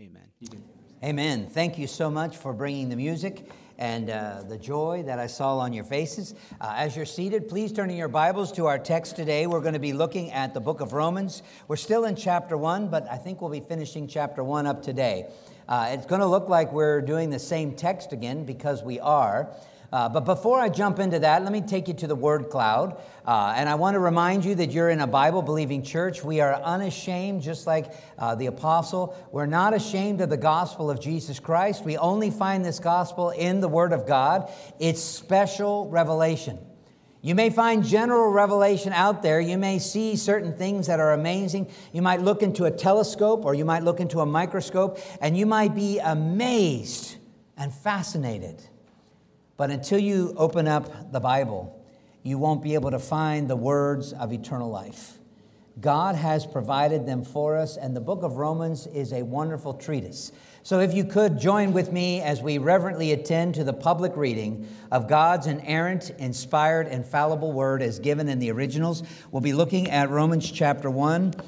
Amen. Amen. Thank you so much for bringing the music and uh, the joy that I saw on your faces. Uh, as you're seated, please turn in your Bibles to our text today. We're going to be looking at the book of Romans. We're still in chapter one, but I think we'll be finishing chapter one up today. Uh, it's going to look like we're doing the same text again because we are. Uh, but before I jump into that, let me take you to the word cloud. Uh, and I want to remind you that you're in a Bible believing church. We are unashamed, just like uh, the apostle. We're not ashamed of the gospel of Jesus Christ. We only find this gospel in the word of God, it's special revelation. You may find general revelation out there. You may see certain things that are amazing. You might look into a telescope or you might look into a microscope and you might be amazed and fascinated. But until you open up the Bible, you won't be able to find the words of eternal life. God has provided them for us, and the book of Romans is a wonderful treatise. So, if you could join with me as we reverently attend to the public reading of God's inerrant, inspired, infallible word as given in the originals, we'll be looking at Romans chapter 1. Uh,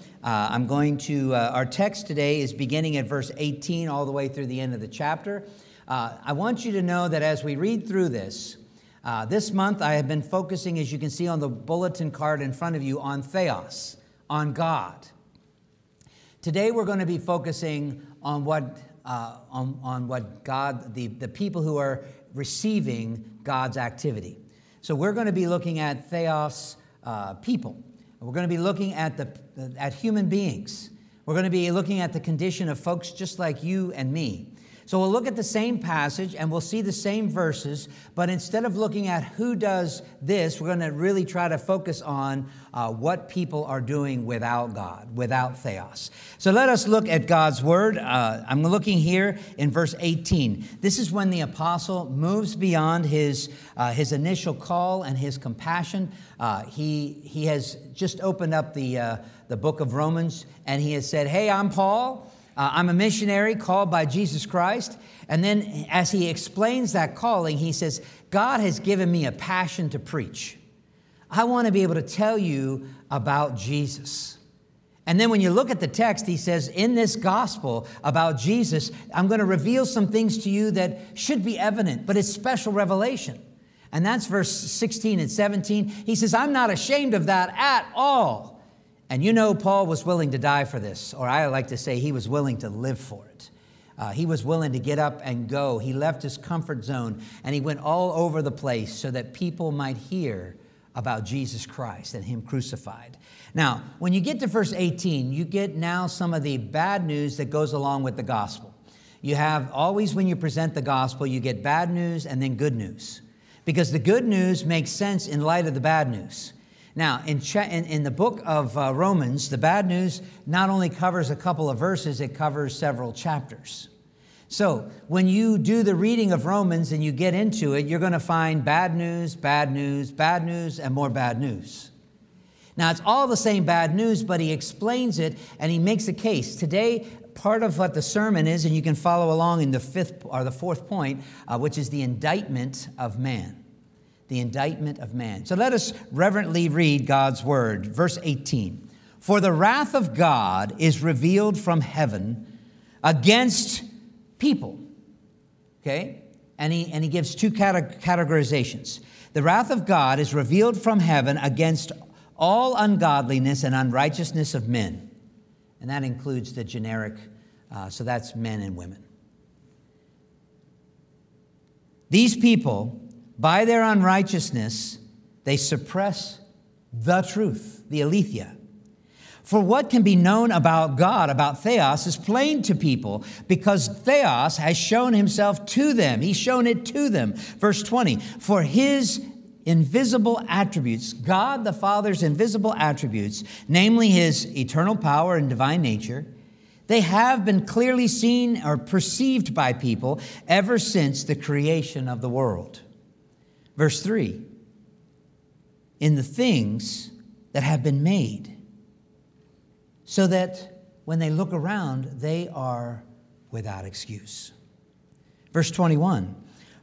I'm going to, uh, our text today is beginning at verse 18 all the way through the end of the chapter. Uh, I want you to know that as we read through this, uh, this month I have been focusing, as you can see on the bulletin card in front of you, on theos, on God. Today we're going to be focusing on what, uh, on, on what God, the, the people who are receiving God's activity. So we're going to be looking at theos uh, people. We're going to be looking at, the, at human beings. We're going to be looking at the condition of folks just like you and me. So we'll look at the same passage and we'll see the same verses, but instead of looking at who does this, we're going to really try to focus on uh, what people are doing without God, without theos. So let us look at God's word. Uh, I'm looking here in verse 18. This is when the apostle moves beyond his, uh, his initial call and his compassion. Uh, he, he has just opened up the, uh, the book of Romans and he has said, Hey, I'm Paul. Uh, I'm a missionary called by Jesus Christ. And then, as he explains that calling, he says, God has given me a passion to preach. I want to be able to tell you about Jesus. And then, when you look at the text, he says, In this gospel about Jesus, I'm going to reveal some things to you that should be evident, but it's special revelation. And that's verse 16 and 17. He says, I'm not ashamed of that at all. And you know, Paul was willing to die for this, or I like to say he was willing to live for it. Uh, he was willing to get up and go. He left his comfort zone and he went all over the place so that people might hear about Jesus Christ and Him crucified. Now, when you get to verse 18, you get now some of the bad news that goes along with the gospel. You have always, when you present the gospel, you get bad news and then good news. Because the good news makes sense in light of the bad news. Now, in, in, in, the book of uh, Romans, the bad news not only covers a couple of verses, it covers several chapters. So, when you do the reading of Romans and you get into it, you're going to find bad news, bad news, bad news, and more bad news. Now, it's all the same bad news, but he explains it and he makes a case. Today, part of what the sermon is, and you can follow along in the fifth or the fourth point, uh, which is the indictment of man the indictment of man. So let us reverently read God's word. Verse 18 For the wrath of God is revealed from heaven against people. Okay? And he, and he gives two categorizations. The wrath of God is revealed from heaven against all ungodliness and unrighteousness of men. And that includes the generic, uh, so that's men and women. These people by their unrighteousness, they suppress the truth, the aletheia. For what can be known about God, about Theos, is plain to people because Theos has shown himself to them. He's shown it to them. Verse 20 For his invisible attributes, God the Father's invisible attributes, namely his eternal power and divine nature, they have been clearly seen or perceived by people ever since the creation of the world. Verse 3 In the things that have been made, so that when they look around, they are without excuse. Verse 21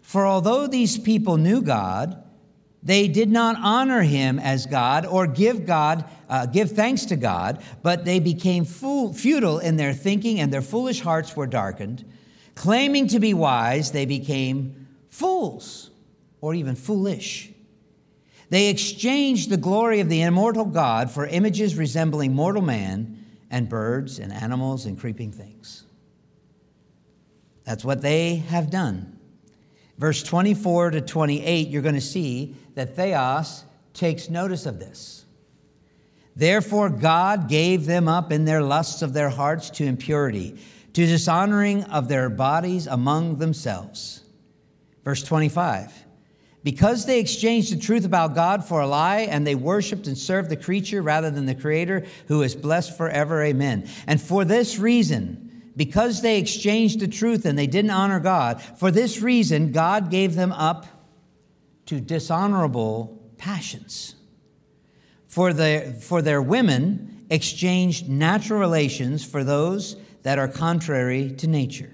For although these people knew God, They did not honor him as God or give God uh, give thanks to God, but they became fool, futile in their thinking, and their foolish hearts were darkened. Claiming to be wise, they became fools or even foolish. They exchanged the glory of the immortal God for images resembling mortal man and birds and animals and creeping things. That's what they have done. Verse 24 to 28, you're going to see that Theos takes notice of this. Therefore, God gave them up in their lusts of their hearts to impurity, to dishonoring of their bodies among themselves. Verse 25. Because they exchanged the truth about God for a lie, and they worshiped and served the creature rather than the Creator, who is blessed forever. Amen. And for this reason, because they exchanged the truth and they didn't honor God, for this reason, God gave them up to dishonorable passions. For, the, for their women exchanged natural relations for those that are contrary to nature.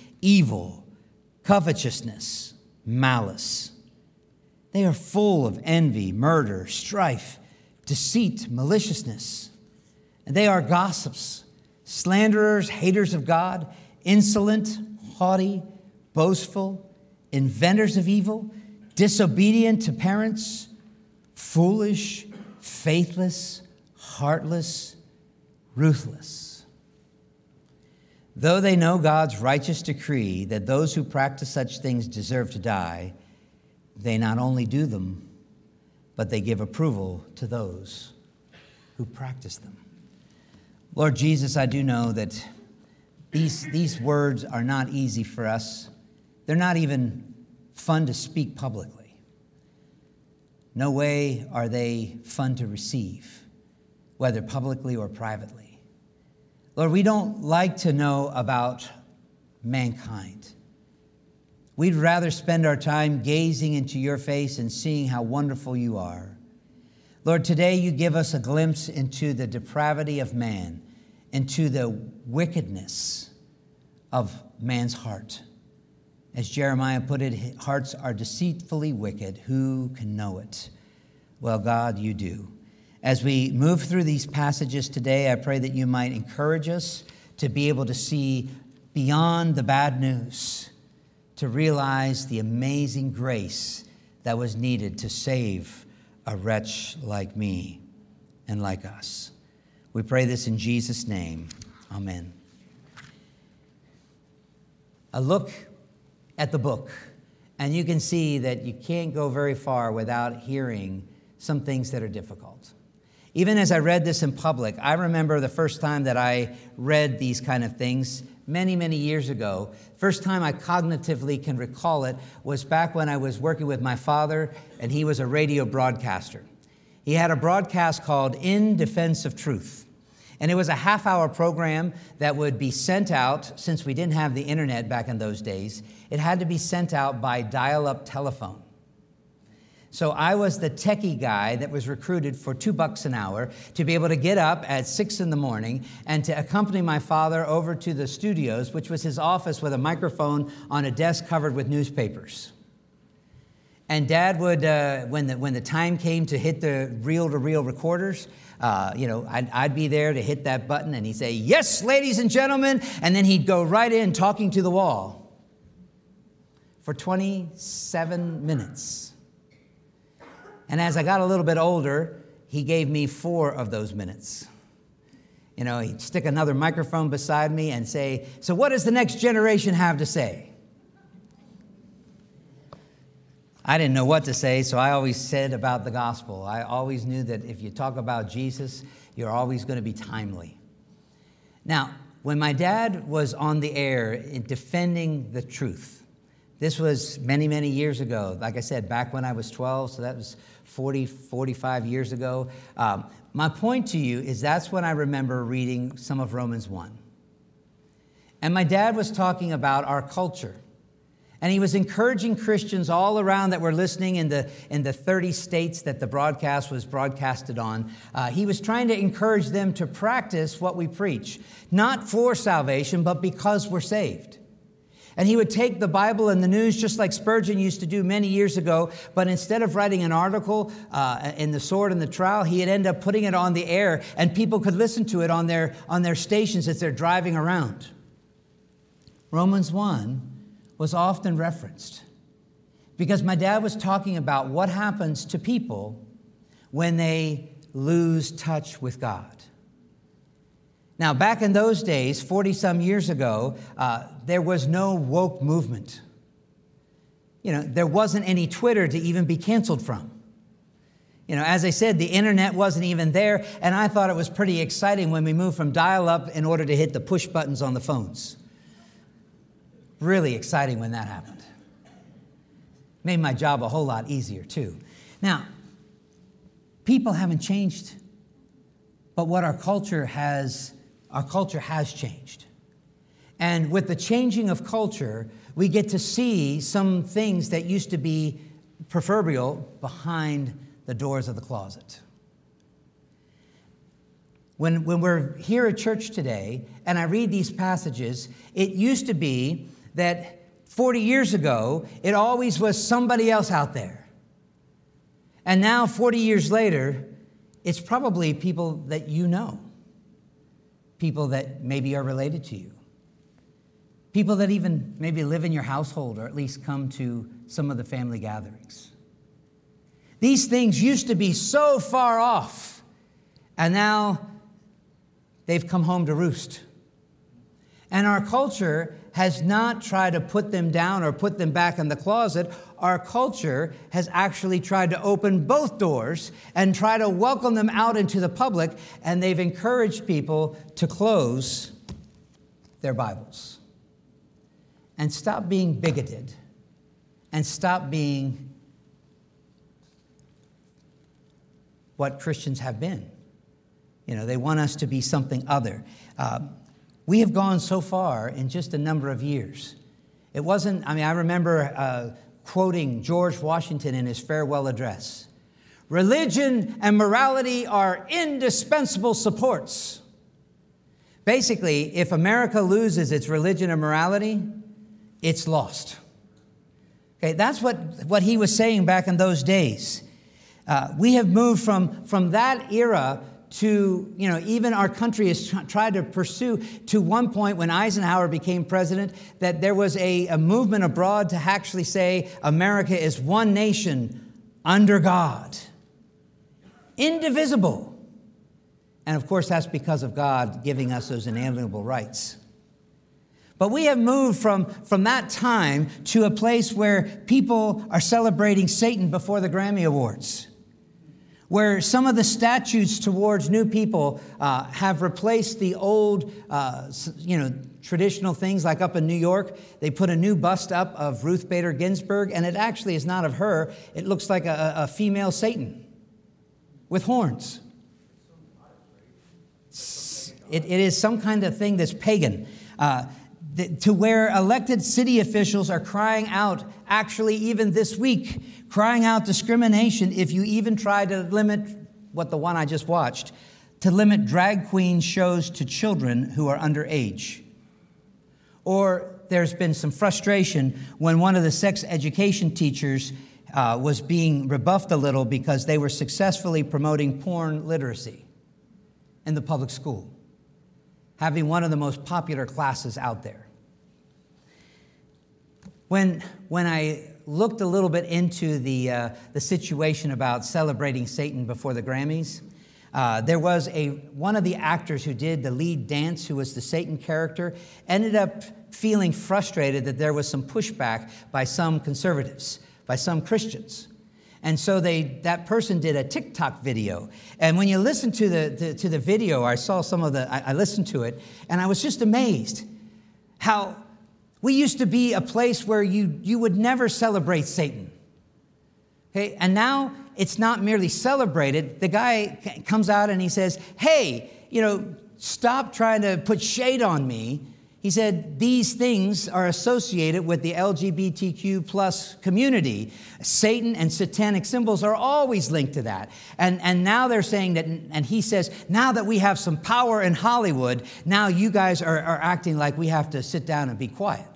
evil, covetousness, malice. They are full of envy, murder, strife, deceit, maliciousness. And they are gossips, slanderers, haters of God, insolent, haughty, boastful, inventors of evil, disobedient to parents, foolish, faithless, heartless, ruthless. Though they know God's righteous decree that those who practice such things deserve to die, they not only do them, but they give approval to those who practice them. Lord Jesus, I do know that these, these words are not easy for us. They're not even fun to speak publicly. No way are they fun to receive, whether publicly or privately. Lord, we don't like to know about mankind. We'd rather spend our time gazing into your face and seeing how wonderful you are. Lord, today you give us a glimpse into the depravity of man, into the wickedness of man's heart. As Jeremiah put it, hearts are deceitfully wicked. Who can know it? Well, God, you do. As we move through these passages today, I pray that you might encourage us to be able to see beyond the bad news, to realize the amazing grace that was needed to save a wretch like me and like us. We pray this in Jesus' name. Amen. A look at the book, and you can see that you can't go very far without hearing some things that are difficult. Even as I read this in public, I remember the first time that I read these kind of things many, many years ago. First time I cognitively can recall it was back when I was working with my father, and he was a radio broadcaster. He had a broadcast called In Defense of Truth. And it was a half hour program that would be sent out, since we didn't have the internet back in those days, it had to be sent out by dial up telephone. So I was the techie guy that was recruited for two bucks an hour to be able to get up at six in the morning and to accompany my father over to the studios, which was his office with a microphone on a desk covered with newspapers. And dad would, uh, when, the, when the time came to hit the reel to reel recorders, uh, you know, I'd, I'd be there to hit that button and he'd say, Yes, ladies and gentlemen. And then he'd go right in talking to the wall for 27 minutes. And as I got a little bit older, he gave me four of those minutes. You know, he'd stick another microphone beside me and say, So, what does the next generation have to say? I didn't know what to say, so I always said about the gospel. I always knew that if you talk about Jesus, you're always going to be timely. Now, when my dad was on the air defending the truth, this was many, many years ago. Like I said, back when I was 12, so that was 40, 45 years ago. Um, my point to you is that's when I remember reading some of Romans 1. And my dad was talking about our culture. And he was encouraging Christians all around that were listening in the, in the 30 states that the broadcast was broadcasted on. Uh, he was trying to encourage them to practice what we preach, not for salvation, but because we're saved. And he would take the Bible and the news just like Spurgeon used to do many years ago, but instead of writing an article uh, in the sword and the trowel, he'd end up putting it on the air and people could listen to it on their, on their stations as they're driving around. Romans 1 was often referenced because my dad was talking about what happens to people when they lose touch with God. Now, back in those days, 40 some years ago, uh, there was no woke movement. You know, there wasn't any Twitter to even be canceled from. You know, as I said, the internet wasn't even there, and I thought it was pretty exciting when we moved from dial up in order to hit the push buttons on the phones. Really exciting when that happened. Made my job a whole lot easier, too. Now, people haven't changed, but what our culture has, our culture has changed. And with the changing of culture, we get to see some things that used to be proverbial behind the doors of the closet. When, when we're here at church today and I read these passages, it used to be that 40 years ago, it always was somebody else out there. And now, 40 years later, it's probably people that you know, people that maybe are related to you, people that even maybe live in your household or at least come to some of the family gatherings. These things used to be so far off, and now they've come home to roost. And our culture has not tried to put them down or put them back in the closet. Our culture has actually tried to open both doors and try to welcome them out into the public, and they've encouraged people to close their Bibles and stop being bigoted and stop being what Christians have been. You know, they want us to be something other. Uh, we have gone so far in just a number of years. It wasn't, I mean, I remember uh, quoting George Washington in his farewell address Religion and morality are indispensable supports. Basically, if America loses its religion and morality, it's lost. Okay, that's what, what he was saying back in those days. Uh, we have moved from, from that era to, you know, even our country has tried to pursue to one point when Eisenhower became president that there was a, a movement abroad to actually say America is one nation under God, indivisible. And of course, that's because of God giving us those inalienable rights. But we have moved from, from that time to a place where people are celebrating Satan before the Grammy Awards where some of the statutes towards new people uh, have replaced the old, uh, you know, traditional things like up in New York, they put a new bust up of Ruth Bader Ginsburg, and it actually is not of her. It looks like a, a female Satan with horns. It, it is some kind of thing that's pagan. Uh, to where elected city officials are crying out, actually, even this week, crying out discrimination if you even try to limit what the one I just watched, to limit drag queen shows to children who are underage. Or there's been some frustration when one of the sex education teachers uh, was being rebuffed a little because they were successfully promoting porn literacy in the public school having one of the most popular classes out there. When, when I looked a little bit into the, uh, the situation about celebrating Satan before the Grammys, uh, there was a, one of the actors who did the lead dance, who was the Satan character, ended up feeling frustrated that there was some pushback by some conservatives, by some Christians. And so they, that person did a TikTok video. And when you listen to the, the to the video, I saw some of the, I, I listened to it, and I was just amazed how We used to be a place where you, you would never celebrate Satan. Okay, and now it's not merely celebrated. The guy comes out and he says, Hey, you know, stop trying to put shade on me. He said these things are associated with the LGBTQ plus community. Satan and satanic symbols are always linked to that. And, and now they're saying that, and he says, now that we have some power in Hollywood, now you guys are, are acting like we have to sit down and be quiet.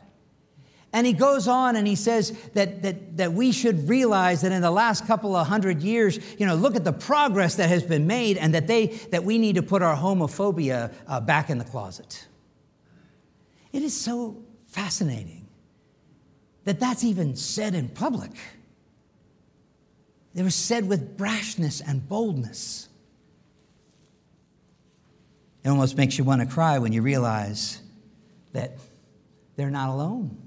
And he goes on and he says that, that, that we should realize that in the last couple of hundred years, you know, look at the progress that has been made and that, they, that we need to put our homophobia uh, back in the closet. It is so fascinating that that's even said in public. It was said with brashness and boldness. It almost makes you want to cry when you realize that they're not alone.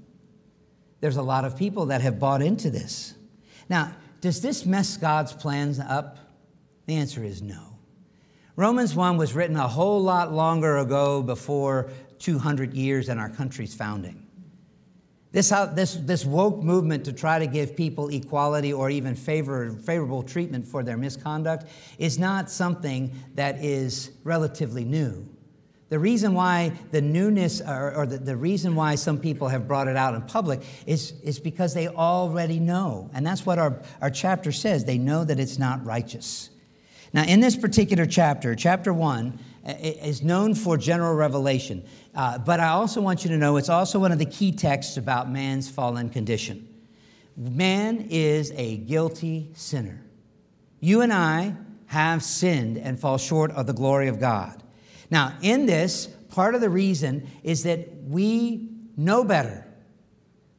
There's a lot of people that have bought into this. Now, does this mess God's plans up? The answer is no. Romans 1 was written a whole lot longer ago before 200 years in our country's founding. This, this, this woke movement to try to give people equality or even favor, favorable treatment for their misconduct is not something that is relatively new. The reason why the newness, or, or the, the, reason why some people have brought it out in public is, is because they already know. And that's what our, our chapter says. They know that it's not righteous. Now, in this particular chapter, chapter one, is known for general revelation. Uh, but I also want you to know it's also one of the key texts about man's fallen condition. Man is a guilty sinner. You and I have sinned and fall short of the glory of God. Now, in this, part of the reason is that we know better.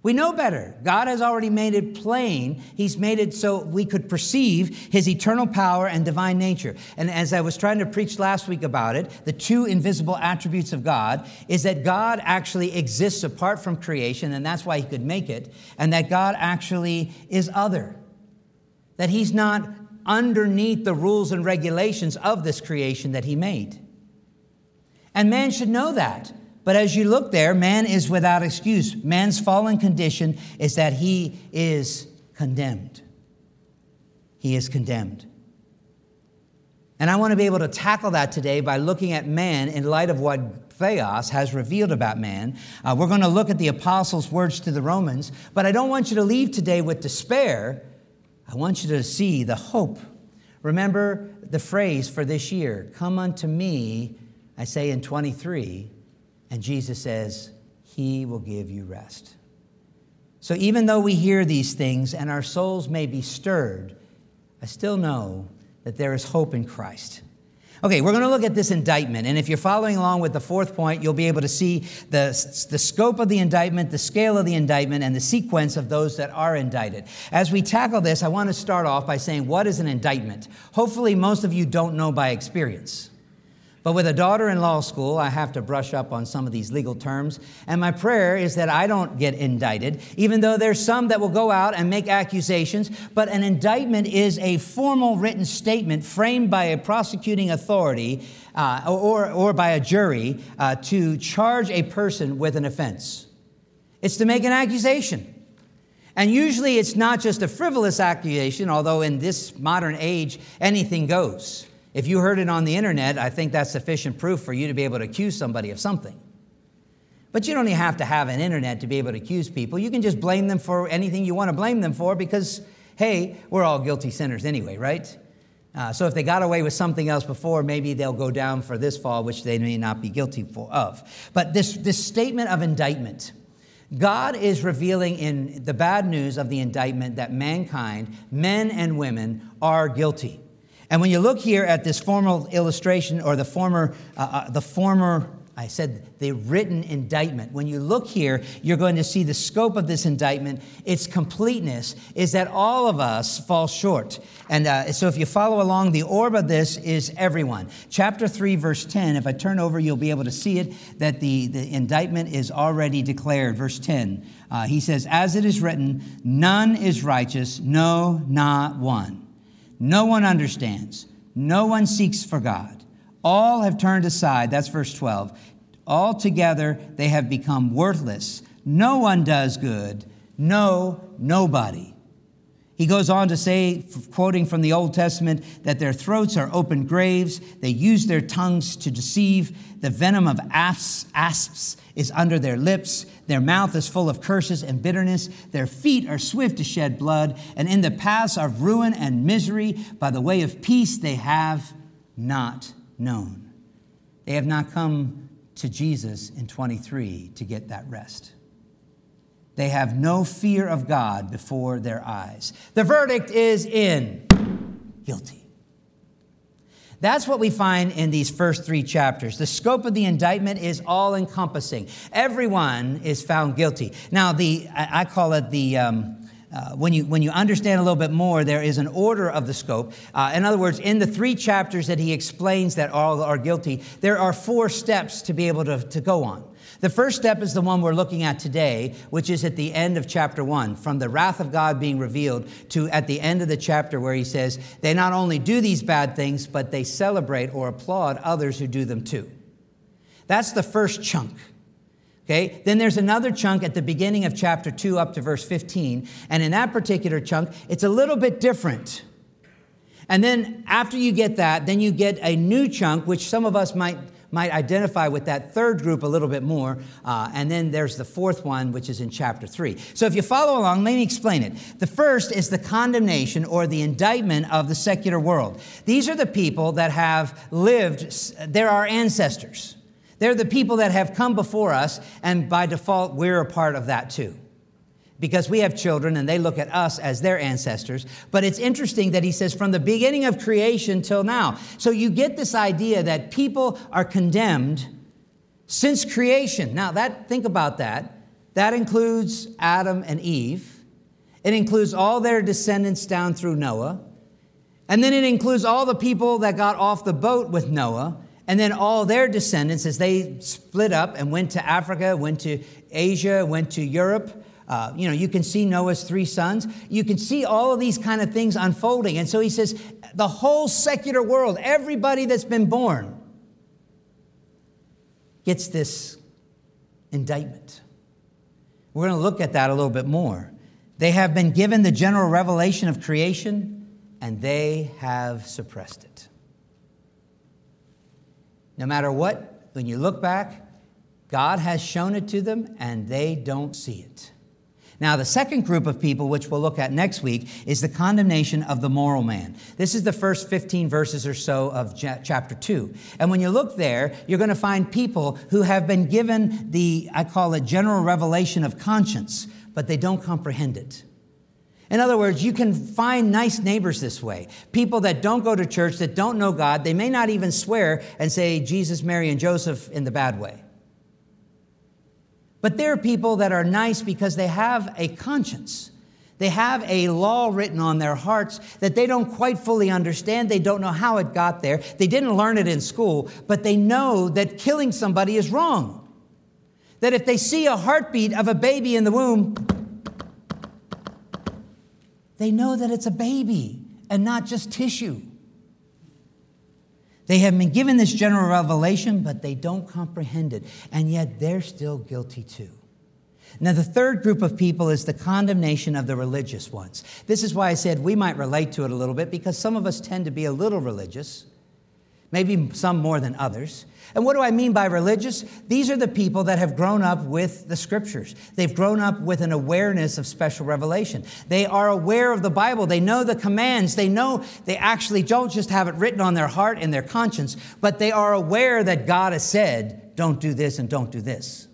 We know better. God has already made it plain. He's made it so we could perceive His eternal power and divine nature. And as I was trying to preach last week about it, the two invisible attributes of God is that God actually exists apart from creation, and that's why He could make it, and that God actually is other. That He's not underneath the rules and regulations of this creation that He made. And man should know that. But as you look there, man is without excuse. Man's fallen condition is that he is condemned. He is condemned. And I want to be able to tackle that today by looking at man in light of what Theos has revealed about man. Uh, we're going to look at the apostles' words to the Romans, but I don't want you to leave today with despair. I want you to see the hope. Remember the phrase for this year Come unto me, I say in 23, and Jesus says, He will give you rest. So even though we hear these things and our souls may be stirred, I still know that there is hope in Christ. Okay, we're going to look at this indictment. And if you're following along with the fourth point, you'll be able to see the, the scope of the indictment, the scale of the indictment, and the sequence of those that are indicted. As we tackle this, I want to start off by saying, what is an indictment? Hopefully, most of you don't know by experience. But with a daughter in law school, I have to brush up on some of these legal terms. And my prayer is that I don't get indicted, even though there's some that will go out and make accusations. But an indictment is a formal written statement framed by a prosecuting authority uh, or, or by a jury uh, to charge a person with an offense. It's to make an accusation. And usually it's not just a frivolous accusation, although in this modern age, anything goes. If you heard it on the internet, I think that's sufficient proof for you to be able to accuse somebody of something. But you don't even have to have an internet to be able to accuse people. You can just blame them for anything you want to blame them for because, hey, we're all guilty sinners anyway, right? Uh, so if they got away with something else before, maybe they'll go down for this fall, which they may not be guilty for, of. But this, this statement of indictment, God is revealing in the bad news of the indictment that mankind, men and women, are guilty. And when you look here at this formal illustration or the former, uh, uh, the former, I said the written indictment. When you look here, you're going to see the scope of this indictment. Its completeness is that all of us fall short. And uh, so if you follow along, the orb of this is everyone. Chapter 3, verse 10, if I turn over, you'll be able to see it, that the, the indictment is already declared. Verse 10, uh, he says, As it is written, none is righteous, no, not one. No one understands. No one seeks for God. All have turned aside. That's verse 12. Altogether, they have become worthless. No one does good. No, nobody. He goes on to say, quoting from the Old Testament, that their throats are open graves. They use their tongues to deceive. The venom of asps, asps is under their lips. Their mouth is full of curses and bitterness. Their feet are swift to shed blood. And in the paths of ruin and misery, by the way of peace, they have not known. They have not come to Jesus in 23 to get that rest. They have no fear of God before their eyes. The verdict is in guilty. That's what we find in these first three chapters. The scope of the indictment is all encompassing. Everyone is found guilty. Now, the I call it the um, uh, when, you, when you understand a little bit more, there is an order of the scope. Uh, in other words, in the three chapters that he explains that all are guilty, there are four steps to be able to, to go on. The first step is the one we're looking at today, which is at the end of chapter one, from the wrath of God being revealed to at the end of the chapter where he says, they not only do these bad things, but they celebrate or applaud others who do them too. That's the first chunk. Okay, then there's another chunk at the beginning of chapter 2 up to verse 15. And in that particular chunk, it's a little bit different. And then after you get that, then you get a new chunk, which some of us might, might identify with that third group a little bit more. Uh, and then there's the fourth one, which is in chapter 3. So if you follow along, let me explain it. The first is the condemnation or the indictment of the secular world. These are the people that have lived, they're our ancestors. They're the people that have come before us, and by default, we're a part of that too. Because we have children and they look at us as their ancestors. But it's interesting that he says from the beginning of creation till now. So you get this idea that people are condemned since creation. Now, that, think about that. That includes Adam and Eve. It includes all their descendants down through Noah. And then it includes all the people that got off the boat with Noah. And then all their descendants, as they split up and went to Africa, went to Asia, went to Europe, uh, you know, you can see Noah's three sons. You can see all of these kind of things unfolding. And so he says, the whole secular world, everybody that's been born, gets this indictment. We're going to look at that a little bit more. They have been given the general revelation of creation, and they have suppressed it. No matter what, when you look back, God has shown it to them and they don't see it. Now, the second group of people, which we'll look at next week, is the condemnation of the moral man. This is the first 15 verses or so of chapter 2. And when you look there, you're going to find people who have been given the, I call it general revelation of conscience, but they don't comprehend it. In other words, you can find nice neighbors this way. People that don't go to church, that don't know God, they may not even swear and say Jesus, Mary, and Joseph in the bad way. But there are people that are nice because they have a conscience. They have a law written on their hearts that they don't quite fully understand. They don't know how it got there. They didn't learn it in school, but they know that killing somebody is wrong. That if they see a heartbeat of a baby in the womb, they know that it's a baby and not just tissue. They have been given this general revelation, but they don't comprehend it, and yet they're still guilty too. Now, the third group of people is the condemnation of the religious ones. This is why I said we might relate to it a little bit because some of us tend to be a little religious, maybe some more than others. And what do I mean by religious? These are the people that have grown up with the scriptures. They've grown up with an awareness of special revelation. They are aware of the Bible. They know the commands. They know they actually don't just have it written on their heart and their conscience, but they are aware that God has said, don't do this and don't do this.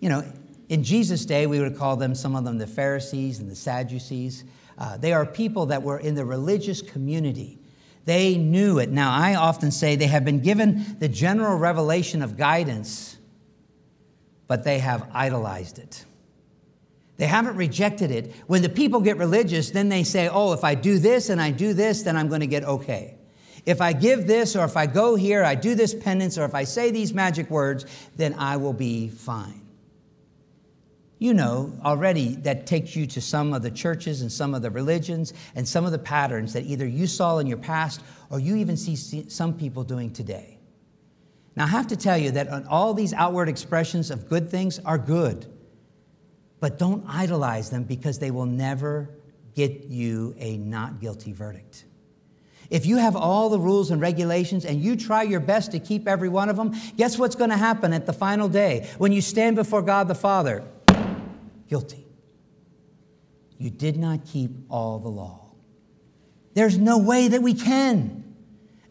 You know, in Jesus' day, we would call them, some of them, the Pharisees and the Sadducees. Uh, they are people that were in the religious community they knew it. Now, I often say they have been given the general revelation of guidance, but they have idolized it. They haven't rejected it. When the people get religious, then they say, oh, if I do this and I do this, then I'm going to get okay. If I give this, or if I go here, I do this penance, or if I say these magic words, then I will be fine you know already that takes you to some of the churches and some of the religions and some of the patterns that either you saw in your past or you even see some people doing today. Now, I have to tell you that all these outward expressions of good things are good. but don't idolize them because they will never get you a not guilty verdict. If you have all the rules and regulations and you try your best to keep every one of them, guess what's going to happen at the final day when you stand before God the Father? Guilty. You did not keep all the law. There's no way that we can.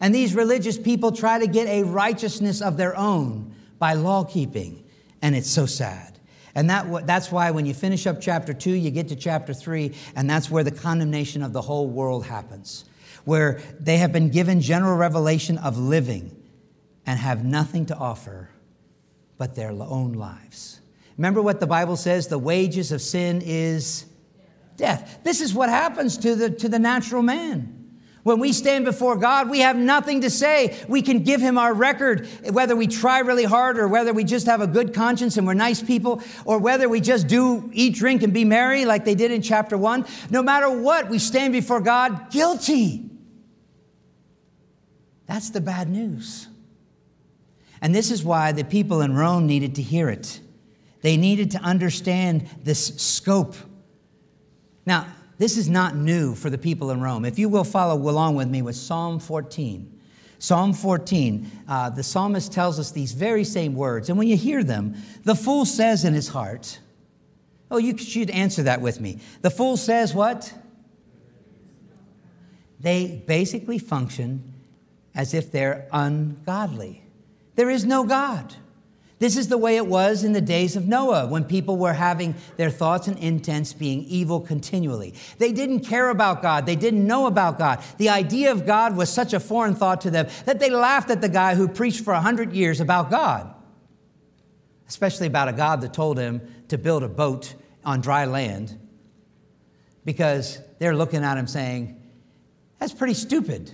And these religious people try to get a righteousness of their own by law keeping. And it's so sad. And that, that's why when you finish up chapter two, you get to chapter three, and that's where the condemnation of the whole world happens where they have been given general revelation of living and have nothing to offer but their own lives. Remember what the Bible says the wages of sin is death. This is what happens to the, to the natural man. When we stand before God, we have nothing to say. We can give Him our record, whether we try really hard or whether we just have a good conscience and we're nice people, or whether we just do eat, drink, and be merry like they did in chapter one. No matter what, we stand before God guilty. That's the bad news. And this is why the people in Rome needed to hear it. They needed to understand this scope. Now, this is not new for the people in Rome. If you will follow along with me with Psalm 14. Psalm 14, uh, the psalmist tells us these very same words. And when you hear them, the fool says in his heart, Oh, you should answer that with me. The fool says what? They basically function as if they're ungodly. There is no God. This is the way it was in the days of Noah when people were having their thoughts and intents being evil continually. They didn't care about God. They didn't know about God. The idea of God was such a foreign thought to them that they laughed at the guy who preached for 100 years about God, especially about a God that told him to build a boat on dry land because they're looking at him saying, That's pretty stupid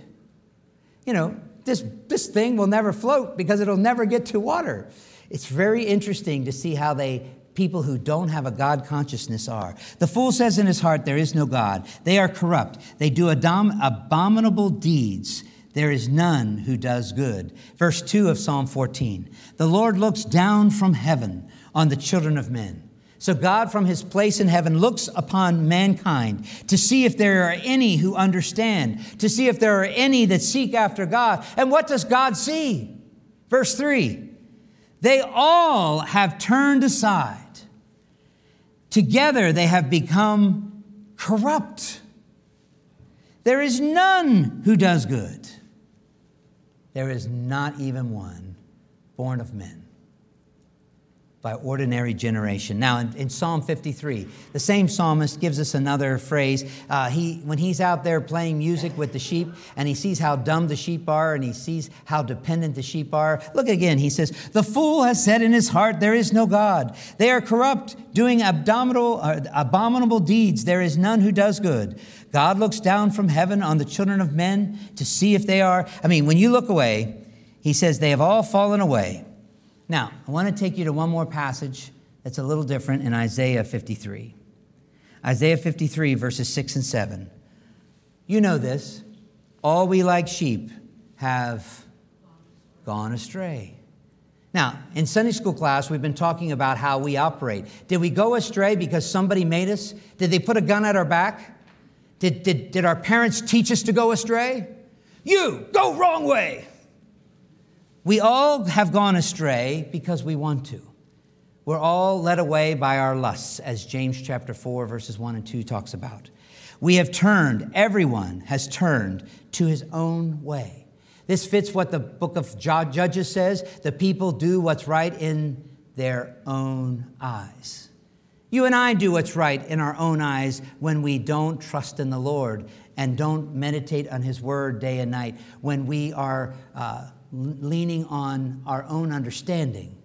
you know, this, this thing will never float because it'll never get to water. It's very interesting to see how they people who don't have a God consciousness are. The fool says in his heart, There is no God. They are corrupt. They do abominable deeds. There is none who does good. Verse 2 of Psalm 14 The Lord looks down from heaven on the children of men so God, from his place in heaven, looks upon mankind to see if there are any who understand, to see if there are any that seek after God. And what does God see? Verse 3 They all have turned aside. Together they have become corrupt. There is none who does good. There is not even one born of men by ordinary generation. Now, in, in, Psalm 53, the same psalmist gives us another phrase. Uh, he, when he's out there playing music with the sheep and he sees how dumb the sheep are and he sees how dependent the sheep are, look again. He says, The fool has said in his heart, There is no God. They are corrupt, doing abominable, uh, abominable deeds. There is none who does good. God looks down from heaven on the children of men to see if they are. I mean, when you look away, he says, They have all fallen away. Now, I want to take you to one more passage that's a little different in Isaiah 53. Isaiah 53, verses 6 and 7. You know this. All we like sheep have gone astray. Now, in Sunday school class, we've been talking about how we operate. Did we go astray because somebody made us? Did they put a gun at our back? Did, did, did our parents teach us to go astray? You, go wrong way. We all have gone astray because we want to. We're all led away by our lusts, as James chapter 4, verses 1 and 2 talks about. We have turned, everyone has turned to his own way. This fits what the book of Judges says the people do what's right in their own eyes. You and I do what's right in our own eyes when we don't trust in the Lord and don't meditate on his word day and night, when we are. Uh, leaning on our own understanding.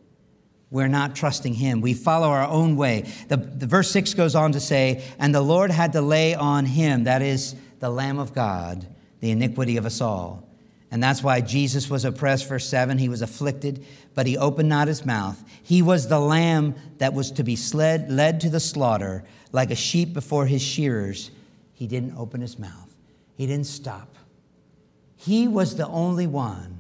We're not trusting him. We follow our own way. The, the verse 6 goes on to say, And the Lord had to lay on him, that is the Lamb of God, the iniquity of us all. And that's why Jesus was oppressed, verse 7. He was afflicted, but he opened not his mouth. He was the lamb that was to be sled, led to the slaughter, like a sheep before his shearers. He didn't open his mouth, he didn't stop. He was the only one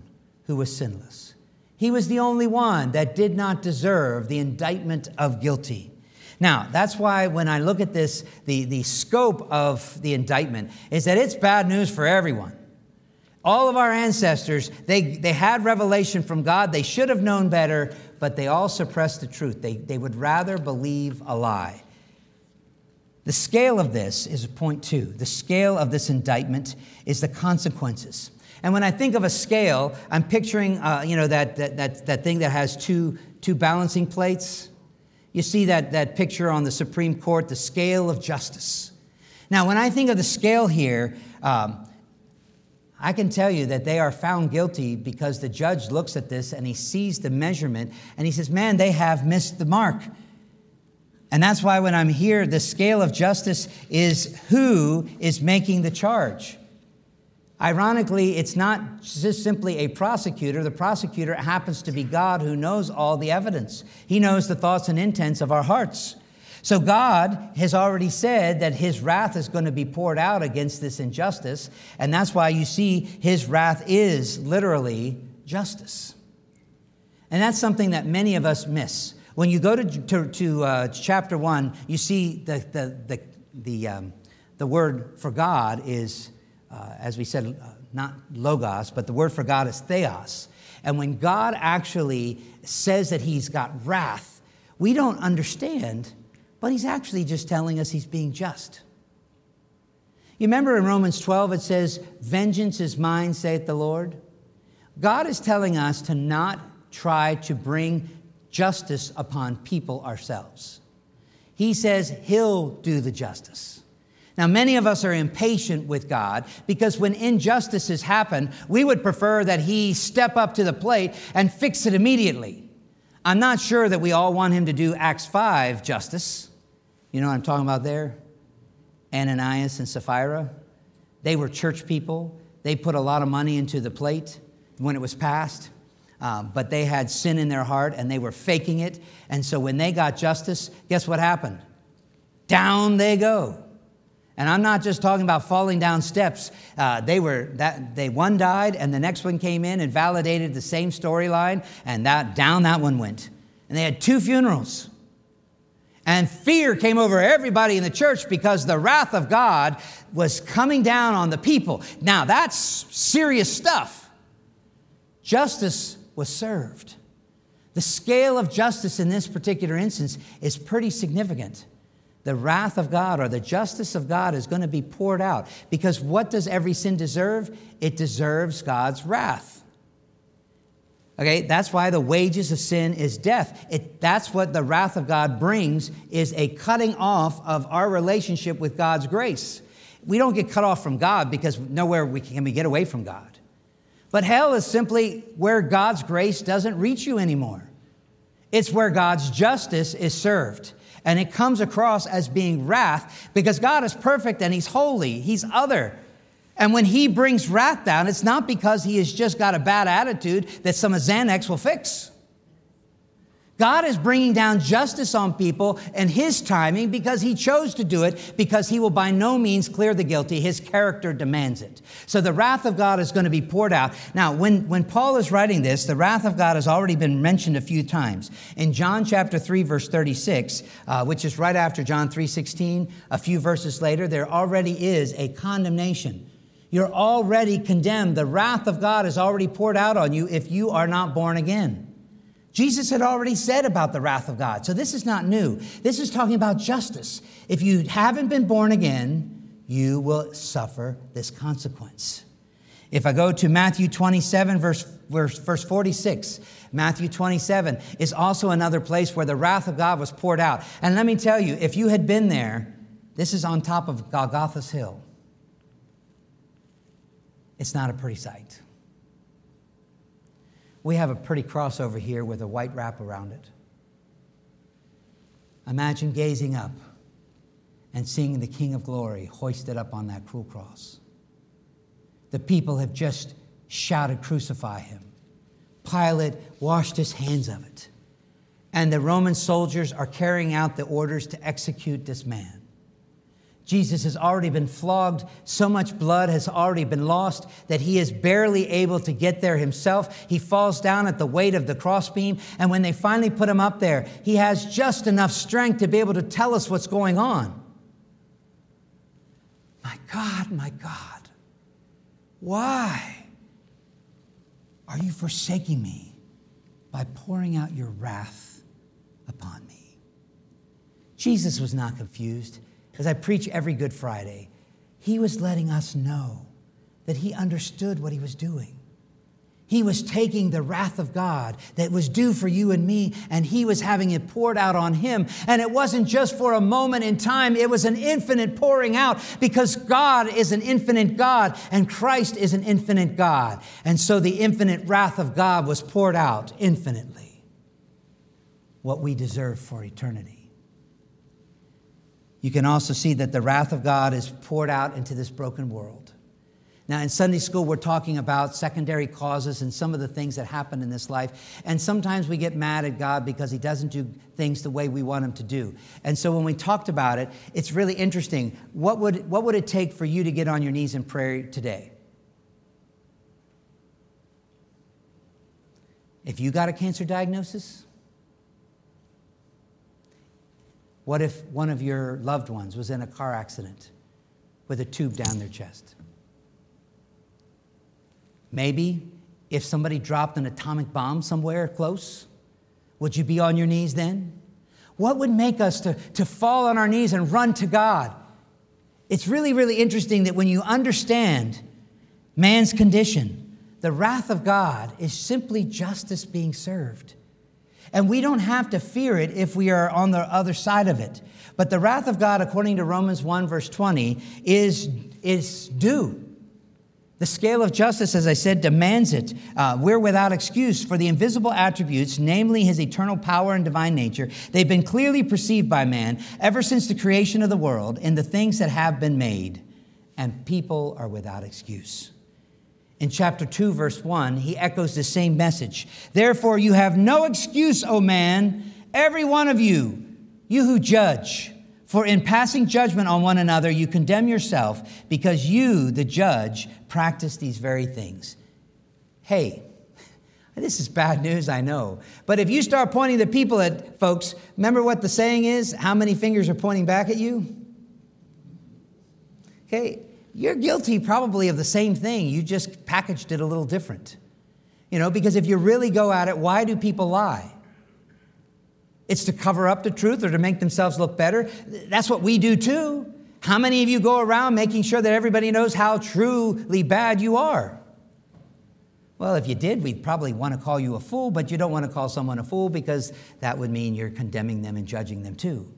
who was sinless. He was the only one that did not deserve the indictment of guilty. Now, that's why when I look at this, the, the scope of the indictment is that it's bad news for everyone. All of our ancestors, they, they had revelation from God. They should have known better, but they all suppressed the truth. They, they would rather believe a lie. The scale of this is point two. The scale of this indictment is the consequences. And when I think of a scale, I'm picturing, uh, you know, that, that, that, that thing that has two, two balancing plates. You see that, that picture on the Supreme Court, the scale of justice. Now, when I think of the scale here, um, I can tell you that they are found guilty because the judge looks at this and he sees the measurement and he says, Man, they have missed the mark. And that's why when I'm here, the scale of justice is who is making the charge. Ironically, it's not just simply a prosecutor. The prosecutor happens to be God who knows all the evidence. He knows the thoughts and intents of our hearts. So God has already said that his wrath is going to be poured out against this injustice. And that's why you see his wrath is literally justice. And that's something that many of us miss. When you go to, to, to uh, chapter one, you see the, the, the, the, um, the word for God is uh, as we said, uh, not logos, but the word for God is theos. And when God actually says that he's got wrath, we don't understand, but he's actually just telling us he's being just. You remember in Romans 12 it says, Vengeance is mine, saith the Lord? God is telling us to not try to bring justice upon people ourselves. He says he'll do the justice. Now, many of us are impatient with God because when injustices happen, we would prefer that He step up to the plate and fix it immediately. I'm not sure that we all want Him to do Acts 5 justice. You know what I'm talking about there? Ananias and Sapphira. They were church people. They put a lot of money into the plate when it was passed, um, but they had sin in their heart and they were faking it. And so when they got justice, guess what happened? Down they go. And I'm not just talking about falling down steps. Uh, they were that they one died, and the next one came in and validated the same storyline, and that down that one went. And they had two funerals. And fear came over everybody in the church because the wrath of God was coming down on the people. Now that's serious stuff. Justice was served. The scale of justice in this particular instance is pretty significant the wrath of God or the justice of God is going to be poured out. Because what does every sin deserve? It deserves God's wrath. Okay, that's why the wages of sin is death. It, that's what the wrath of God brings is a cutting off of our relationship with God's grace. We don't get cut off from God because nowhere we can we get away from God. But hell is simply where God's grace doesn't reach you anymore. It's where God's justice is served and it comes across as being wrath because God is perfect and He's holy, He's other. And when He brings wrath down, it's not because He has just got a bad attitude that some Xanax will fix. God is bringing down justice on people and His timing because He chose to do it, because He will by no means clear the guilty. His character demands it. So the wrath of God is going to be poured out. Now, when, when Paul is writing this, the wrath of God has already been mentioned a few times. In John chapter 3, verse 36, uh, which is right after John 3 16, a few verses later, there already is a condemnation. You're already condemned. The wrath of God is already poured out on you if you are not born again. Jesus had already said about the wrath of God. So this is not new. This is talking about justice. If you haven't been born again, you will suffer this consequence. If I go to Matthew 27, verse, verse, verse 46, Matthew 27 is also another place where the wrath of God was poured out. And let me tell you, if you had been there, this is on top of Golgotha's hill. It's not a pretty sight we have a pretty cross over here with a white wrap around it. Imagine gazing up and seeing the King of Glory hoisted up on that cruel cross. The people have just shouted, Crucify him. Pilate washed his hands of it. And the Roman soldiers are carrying out the orders to execute this man. Jesus has already been flogged. So much blood has already been lost that he is barely able to get there himself. He falls down at the weight of the crossbeam. And when they finally put him up there, he has just enough strength to be able to tell us what's going on. My God, my God, why are you forsaking me by pouring out your wrath upon me? Jesus was not confused as I preach every Good Friday, he was letting us know that he understood what he was doing. He was taking the wrath of God that was due for you and me, and he was having it poured out on him. And it wasn't just for a moment in time, it was an infinite pouring out because God is an infinite God and Christ is an infinite God. And so the infinite wrath of God was poured out infinitely, what we deserve for eternity you can also see that the wrath of God is poured out into this broken world. Now, in Sunday school, we're talking about secondary causes and some of the things that happen in this life. And sometimes we get mad at God because He doesn't do things the way we want Him to do. And so when we talked about it, it's really interesting. What would, what would it take for you to get on your knees in prayer today? If you got a cancer diagnosis, What if one of your loved ones was in a car accident with a tube down their chest? Maybe if somebody dropped an atomic bomb somewhere close, would you be on your knees then? What would make us to, to fall on our knees and run to God? It's really, really interesting that when you understand man's condition, the wrath of God is simply justice being served. And we don't have to fear it if we are on the other side of it. But the wrath of God, according to Romans 1, verse 20, is, is due. The scale of justice, as I said, demands it. Uh, we're without excuse for the invisible attributes, namely his eternal power and divine nature. They've been clearly perceived by man ever since the creation of the world in the things that have been made, and people are without excuse. In chapter 2, verse 1, he echoes the same message. Therefore, you have no excuse, O man, every one of you, you who judge. For in passing judgment on one another, you condemn yourself, because you, the judge, practice these very things. Hey, this is bad news, I know. But if you start pointing the people at folks, remember what the saying is? How many fingers are pointing back at you? Okay, you're guilty probably of the same thing. You just packaged it a little different. You know, because if you really go at it, why do people lie? It's to cover up the truth or to make themselves look better. That's what we do too. How many of you go around making sure that everybody knows how truly bad you are? Well, if you did, we'd probably want to call you a fool, but you don't want to call someone a fool because that would mean you're condemning them and judging them too.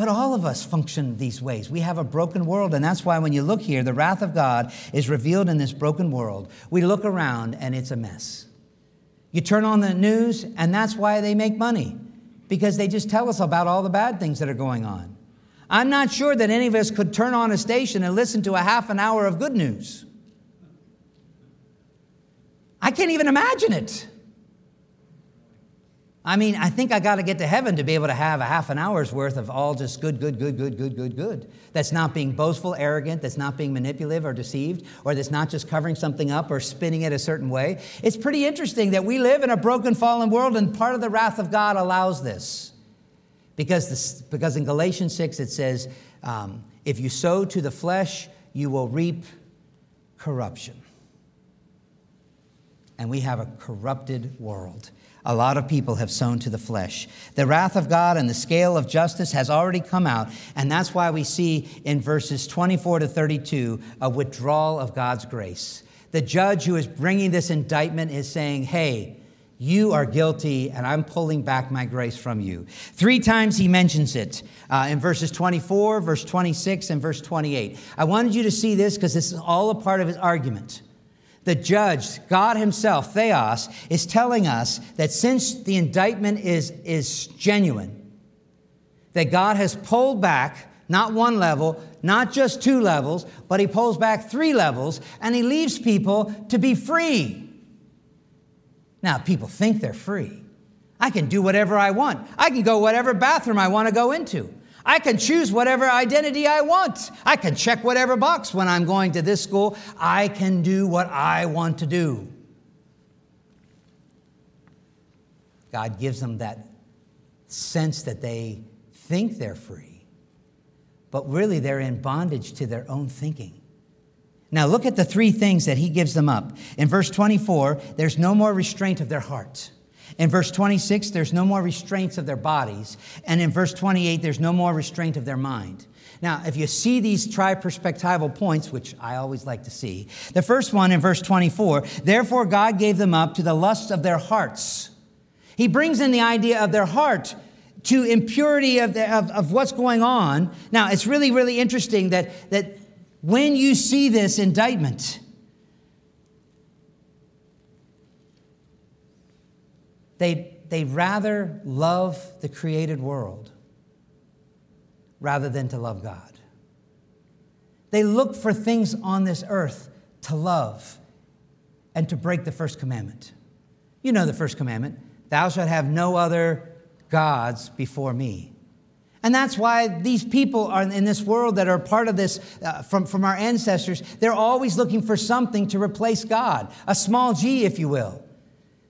But all of us function these ways. We have a broken world, and that's why when you look here, the wrath of God is revealed in this broken world. We look around, and it's a mess. You turn on the news, and that's why they make money, because they just tell us about all the bad things that are going on. I'm not sure that any of us could turn on a station and listen to a half an hour of good news. I can't even imagine it. I mean, I think I got to get to heaven to be able to have a half an hour's worth of all just good, good, good, good, good, good, good. That's not being boastful, arrogant, that's not being manipulative or deceived, or that's not just covering something up or spinning it a certain way. It's pretty interesting that we live in a broken, fallen world, and part of the wrath of God allows this. Because, this, because in Galatians 6 it says, um, if you sow to the flesh, you will reap corruption. And we have a corrupted world. A lot of people have sown to the flesh. The wrath of God and the scale of justice has already come out, and that's why we see in verses 24 to 32 a withdrawal of God's grace. The judge who is bringing this indictment is saying, Hey, you are guilty, and I'm pulling back my grace from you. Three times he mentions it uh, in verses 24, verse 26, and verse 28. I wanted you to see this because this is all a part of his argument the judge, God Himself, Theos, is telling us that since the indictment is, is genuine, that God has pulled back not one level, not just two levels, but He pulls back three levels and He leaves people to be free. Now, people think they're free. I can do whatever I want. I can go whatever bathroom I want to go into. I can choose whatever identity I want. I can check whatever box when I'm going to this school. I can do what I want to do. God gives them that sense that they think they're free, but really they're in bondage to their own thinking. Now, look at the three things that he gives them up. In verse 24, there's no more restraint of their hearts. In verse 26, there's no more restraints of their bodies. And in verse 28, there's no more restraint of their mind. Now, if you see these tri-perspectival points, which I always like to see, the first one in verse 24, therefore God gave them up to the lusts of their hearts. He brings in the idea of their heart to impurity of, the, of, of what's going on. Now, it's really, really interesting that, that when you see this indictment, they, they rather love the created world rather than to love God. They look for things on this earth to love and to break the first commandment. You know the first commandment Thou shalt have no other gods before me. And that's why these people are in this world that are part of this uh, from, from our ancestors, they're always looking for something to replace God, a small g, if you will.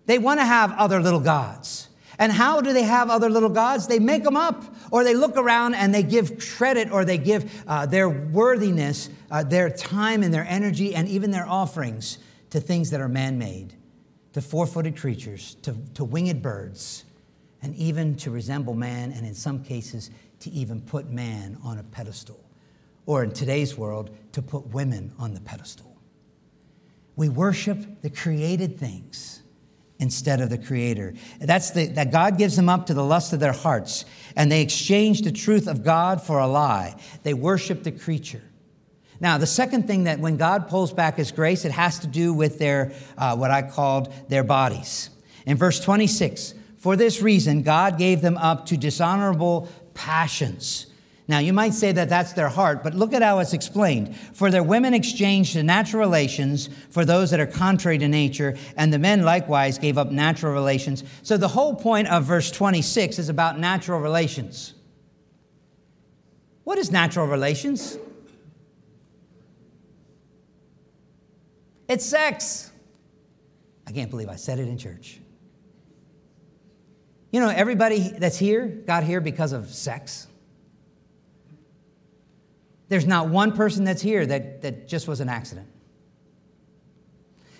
They want to have other little gods. And how do they have other little gods? They make them up, or they look around and they give credit or they give uh, their worthiness, uh, their time and their energy, and even their offerings to things that are man made, to four footed creatures, to, to winged birds and even to resemble man, and in some cases, to even put man on a pedestal. Or in today's world, to put women on the pedestal. We worship the created things instead of the creator. That's the, that God gives them up to the lust of their hearts, and they exchange the truth of God for a lie. They worship the creature. Now, the second thing that when God pulls back his grace, it has to do with their, uh, what I called their bodies. In verse 26, for this reason, God gave them up to dishonorable passions. Now, you might say that that's their heart, but look at how it's explained. For their women exchanged the natural relations for those that are contrary to nature, and the men likewise gave up natural relations. So the whole point of verse 26 is about natural relations. What is natural relations? It's sex. I can't believe I said it in church. You know, everybody that's here got here because of sex. There's not one person that's here that, that just was an accident.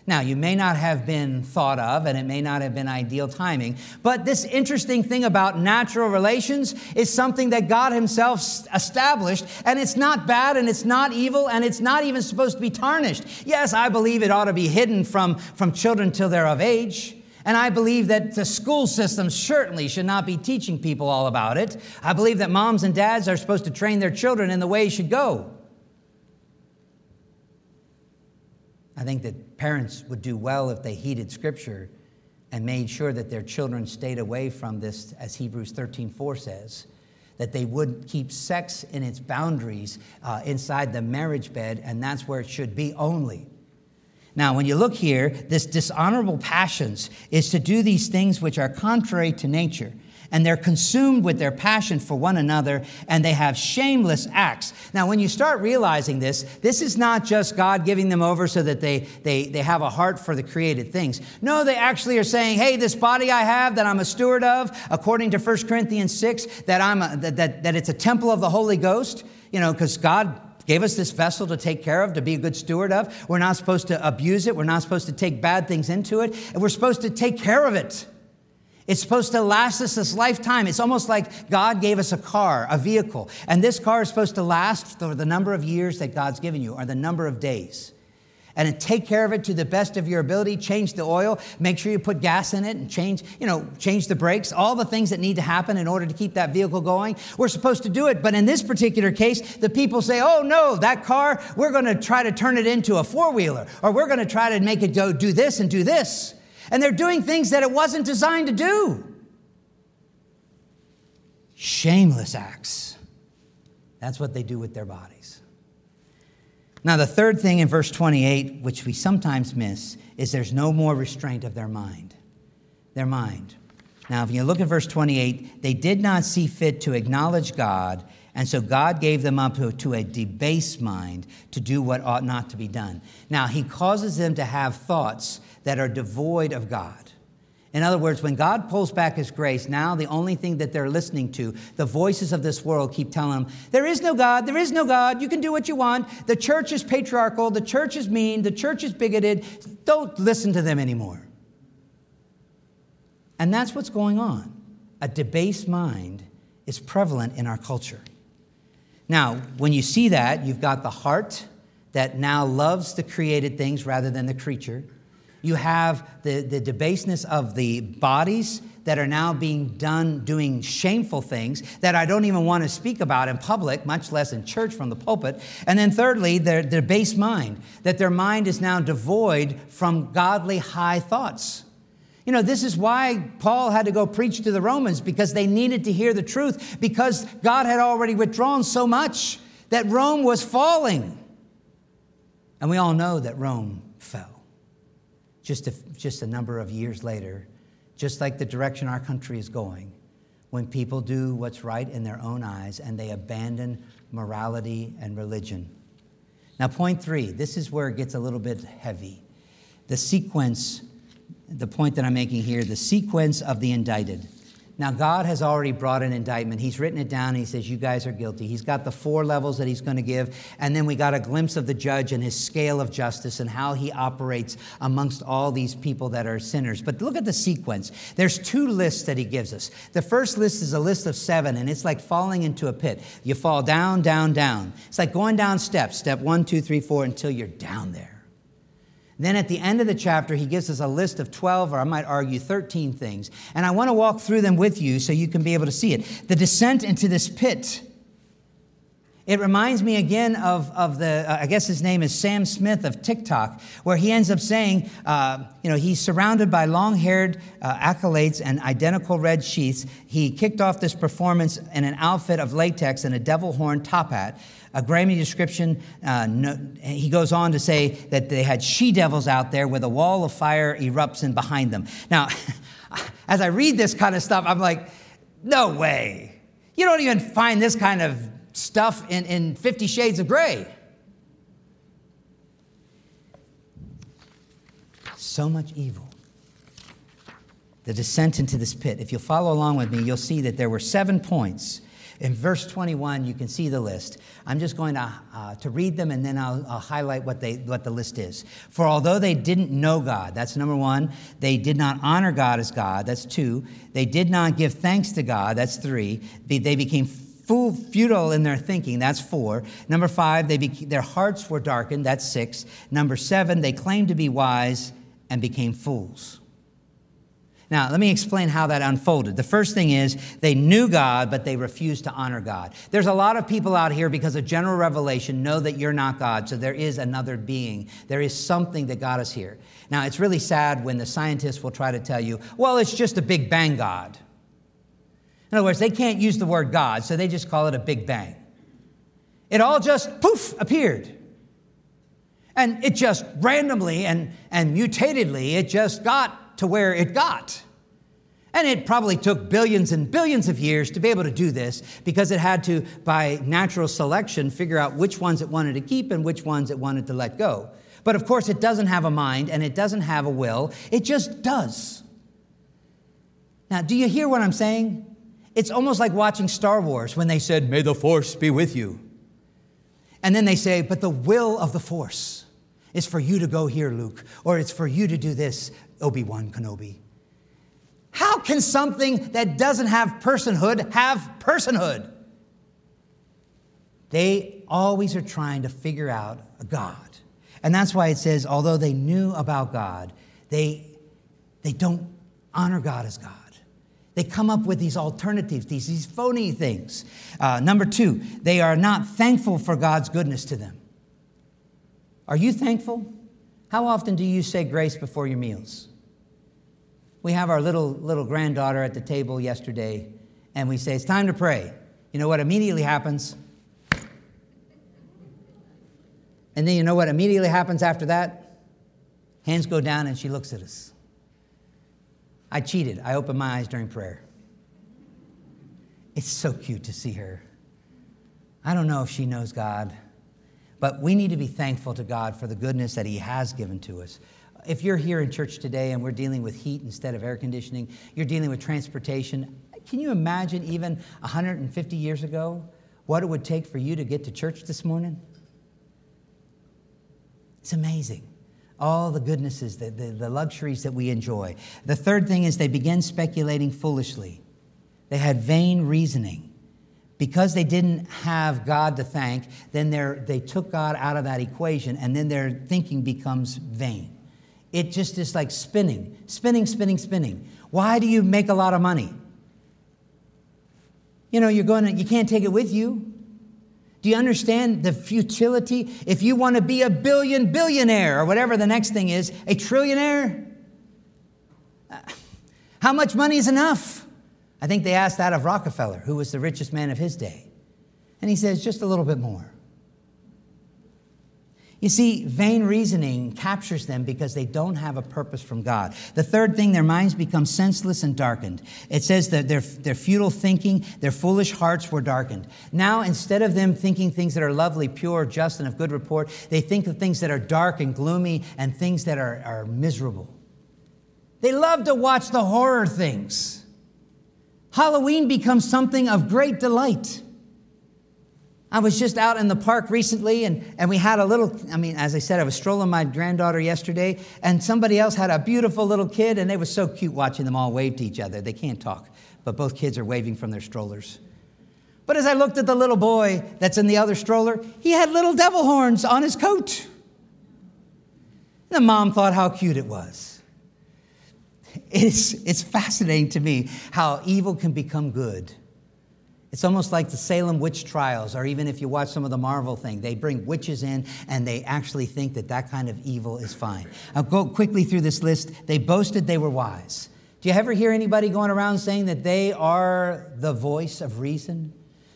Now, you may not have been thought of, and it may not have been ideal timing, but this interesting thing about natural relations is something that God Himself established, and it's not bad, and it's not evil, and it's not even supposed to be tarnished. Yes, I believe it ought to be hidden from, from children till they're of age. And I believe that the school system certainly should not be teaching people all about it. I believe that moms and dads are supposed to train their children in the way it should go. I think that parents would do well if they heeded Scripture and made sure that their children stayed away from this, as Hebrews 13 4 says, that they would keep sex in its boundaries uh, inside the marriage bed, and that's where it should be only. Now, when you look here, this dishonorable passions is to do these things which are contrary to nature. And they're consumed with their passion for one another, and they have shameless acts. Now, when you start realizing this, this is not just God giving them over so that they, they, they have a heart for the created things. No, they actually are saying, hey, this body I have that I'm a steward of, according to 1 Corinthians 6, that, I'm a, that, that, that it's a temple of the Holy Ghost, you know, because God gave us this vessel to take care of, to be a good steward of. We're not supposed to abuse it. We're not supposed to take bad things into it. And we're supposed to take care of it. It's supposed to last us this lifetime. It's almost like God gave us a car, a vehicle. And this car is supposed to last for the number of years that God's given you or the number of days and take care of it to the best of your ability. Change the oil. Make sure you put gas in it and change you know change the brakes. All the things that need to happen in order to keep that vehicle going we're supposed to do it. But in this particular case the people say oh no that car we're going to try to turn it into a four-wheeler or we're going to try to make it go do this and do this. And they're doing things that it wasn't designed to do. Shameless acts. That's what they do with their bodies now, the third thing in verse 28, which we sometimes miss, is there's no more restraint of their mind. Their mind. Now, if you look at verse 28, they did not see fit to acknowledge God, and so God gave them up to a debased mind to do what ought not to be done. Now, He causes them to have thoughts that are devoid of God. In other words, when God pulls back His grace, now the only thing that they're listening to, the voices of this world keep telling them, there is no God, there is no God, you can do what you want. The church is patriarchal, the church is mean, the church is bigoted. Don't listen to them anymore. And that's what's going on. A debased mind is prevalent in our culture. Now, when you see that, you've got the heart that now loves the created things rather than the creature. You have the, the debaseness of the bodies that are now being done doing shameful things that I don't even want to speak about in public, much less in church from the pulpit. And then thirdly, their, their base mind, that their mind is now devoid from godly high thoughts. You know, this is why Paul had to go preach to the Romans because they needed to hear the truth because God had already withdrawn so much that Rome was falling. And we all know that Rome fell just a, just a number of years later, just like the direction our country is going, when people do what's right in their own eyes and they abandon morality and religion. Now, point three this is where it gets a little bit heavy. The sequence, the point that I'm making here, the sequence of the indicted. Now, God has already brought an indictment. He's written it down. he says, You guys are guilty. He's got the four levels that he's going to give. And then we got a glimpse of the judge and his scale of justice and how he operates amongst all these people that are sinners. But look at the sequence. There's two lists that he gives us. The first list is a list of seven, and it's like falling into a pit. You fall down, down, down. It's like going down steps step one, two, three, four, until you're down there. Then at the end of the chapter, he gives us a list of 12, or I might argue 13 things. And I want to walk through them with you so you can be able to see it. The descent into this pit. It reminds me again of, of the, uh, I guess his name is Sam Smith of TikTok, where he ends up saying, uh, you know, he's surrounded by long haired uh, acolytes and identical red sheaths. He kicked off this performance in an outfit of latex and a devil horn top hat a Grammy description. Uh, no, he goes on to say that they had she devils out there with a wall of fire erupts in behind them. Now, as I read this kind of stuff, I'm like, no way. You don't even find this kind of stuff in, in Fifty Shades of Grey. So much evil. The descent into this pit. If you'll follow along with me, you'll see that there were seven points in verse 21, you can see the list. I'm just going to, uh, to read them and then I'll, I'll highlight what, they, what the list is. For although they didn't know God, that's number one, they did not honor God as God, that's two. They did not give thanks to God, that's three. They, they became futile in their thinking, that's four. Number five, they their hearts were darkened, that's six. Number seven, they claimed to be wise and became fools. Now, let me explain how that unfolded. The first thing is they knew God, but they refused to honor God. There's a lot of people out here because of general revelation know that you're not God, so there is another being. There is something that got us here. Now, it's really sad when the scientists will try to tell you, well, it's just a Big Bang God. In other words, they can't use the word God, so they just call it a Big Bang. It all just poof appeared. And it just randomly and, and mutatedly, it just got to where it got. And it probably took billions and billions of years to be able to do this because it had to, by natural selection, figure out which ones it wanted to keep and which ones it wanted to let go. But of course, it doesn't have a mind and it doesn't have a will, it just does. Now, do you hear what I'm saying? It's almost like watching Star Wars when they said, May the Force be with you. And then they say, But the will of the Force is for you to go here, Luke, or it's for you to do this, Obi Wan Kenobi. How can something that doesn't have personhood have personhood? They always are trying to figure out a God. And that's why it says, although they knew about God, they, they don't honor God as God. They come up with these alternatives, these, these phony things. Uh, number two, they are not thankful for God's goodness to them. Are you thankful? How often do you say grace before your meals? We have our little, little granddaughter at the table yesterday, and we say, It's time to pray. You know what immediately happens? And then you know what immediately happens after that? Hands go down, and she looks at us. I cheated. I opened my eyes during prayer. It's so cute to see her. I don't know if she knows God, but we need to be thankful to God for the goodness that He has given to us. If you're here in church today and we're dealing with heat instead of air conditioning, you're dealing with transportation. Can you imagine even 150 years ago what it would take for you to get to church this morning? It's amazing. All the goodnesses, the, the, the, luxuries that we enjoy. The third thing is they begin speculating foolishly. They had vain reasoning. Because they didn't have God to thank, then they took God out of that equation, and then their thinking becomes vain. It just is like spinning, spinning, spinning, spinning. Why do you make a lot of money? You know, you're going to, you can't take it with you. Do you understand the futility? If you want to be a billion billionaire or whatever the next thing is, a trillionaire, uh, how much money is enough? I think they asked that of Rockefeller, who was the richest man of his day. And he says, just a little bit more. You see, vain reasoning captures them because they don't have a purpose from God. The third thing, their minds become senseless and darkened. It says that their, their futile thinking, their foolish hearts were darkened. Now, instead of them thinking things that are lovely, pure, just, and of good report, they think of things that are dark and gloomy and things that are, are miserable. They love to watch the horror things. Halloween becomes something of great delight. I was just out in the park recently and, and we had a little, I mean, as I said, I was strolling my granddaughter yesterday and somebody else had a beautiful little kid and it was so cute watching them all wave to each other. They can't talk, but both kids are waving from their strollers. But as I looked at the little boy that's in the other stroller, he had little devil horns on his coat. And The mom thought how cute it was. It's, it's fascinating to me how evil can become good it's almost like the Salem witch trials, or even if you watch some of the Marvel thing, they bring witches in and they actually think that that kind of evil is fine. I'll go quickly through this list. They boasted they were wise. Do you ever hear anybody going around saying that they are the voice of reason?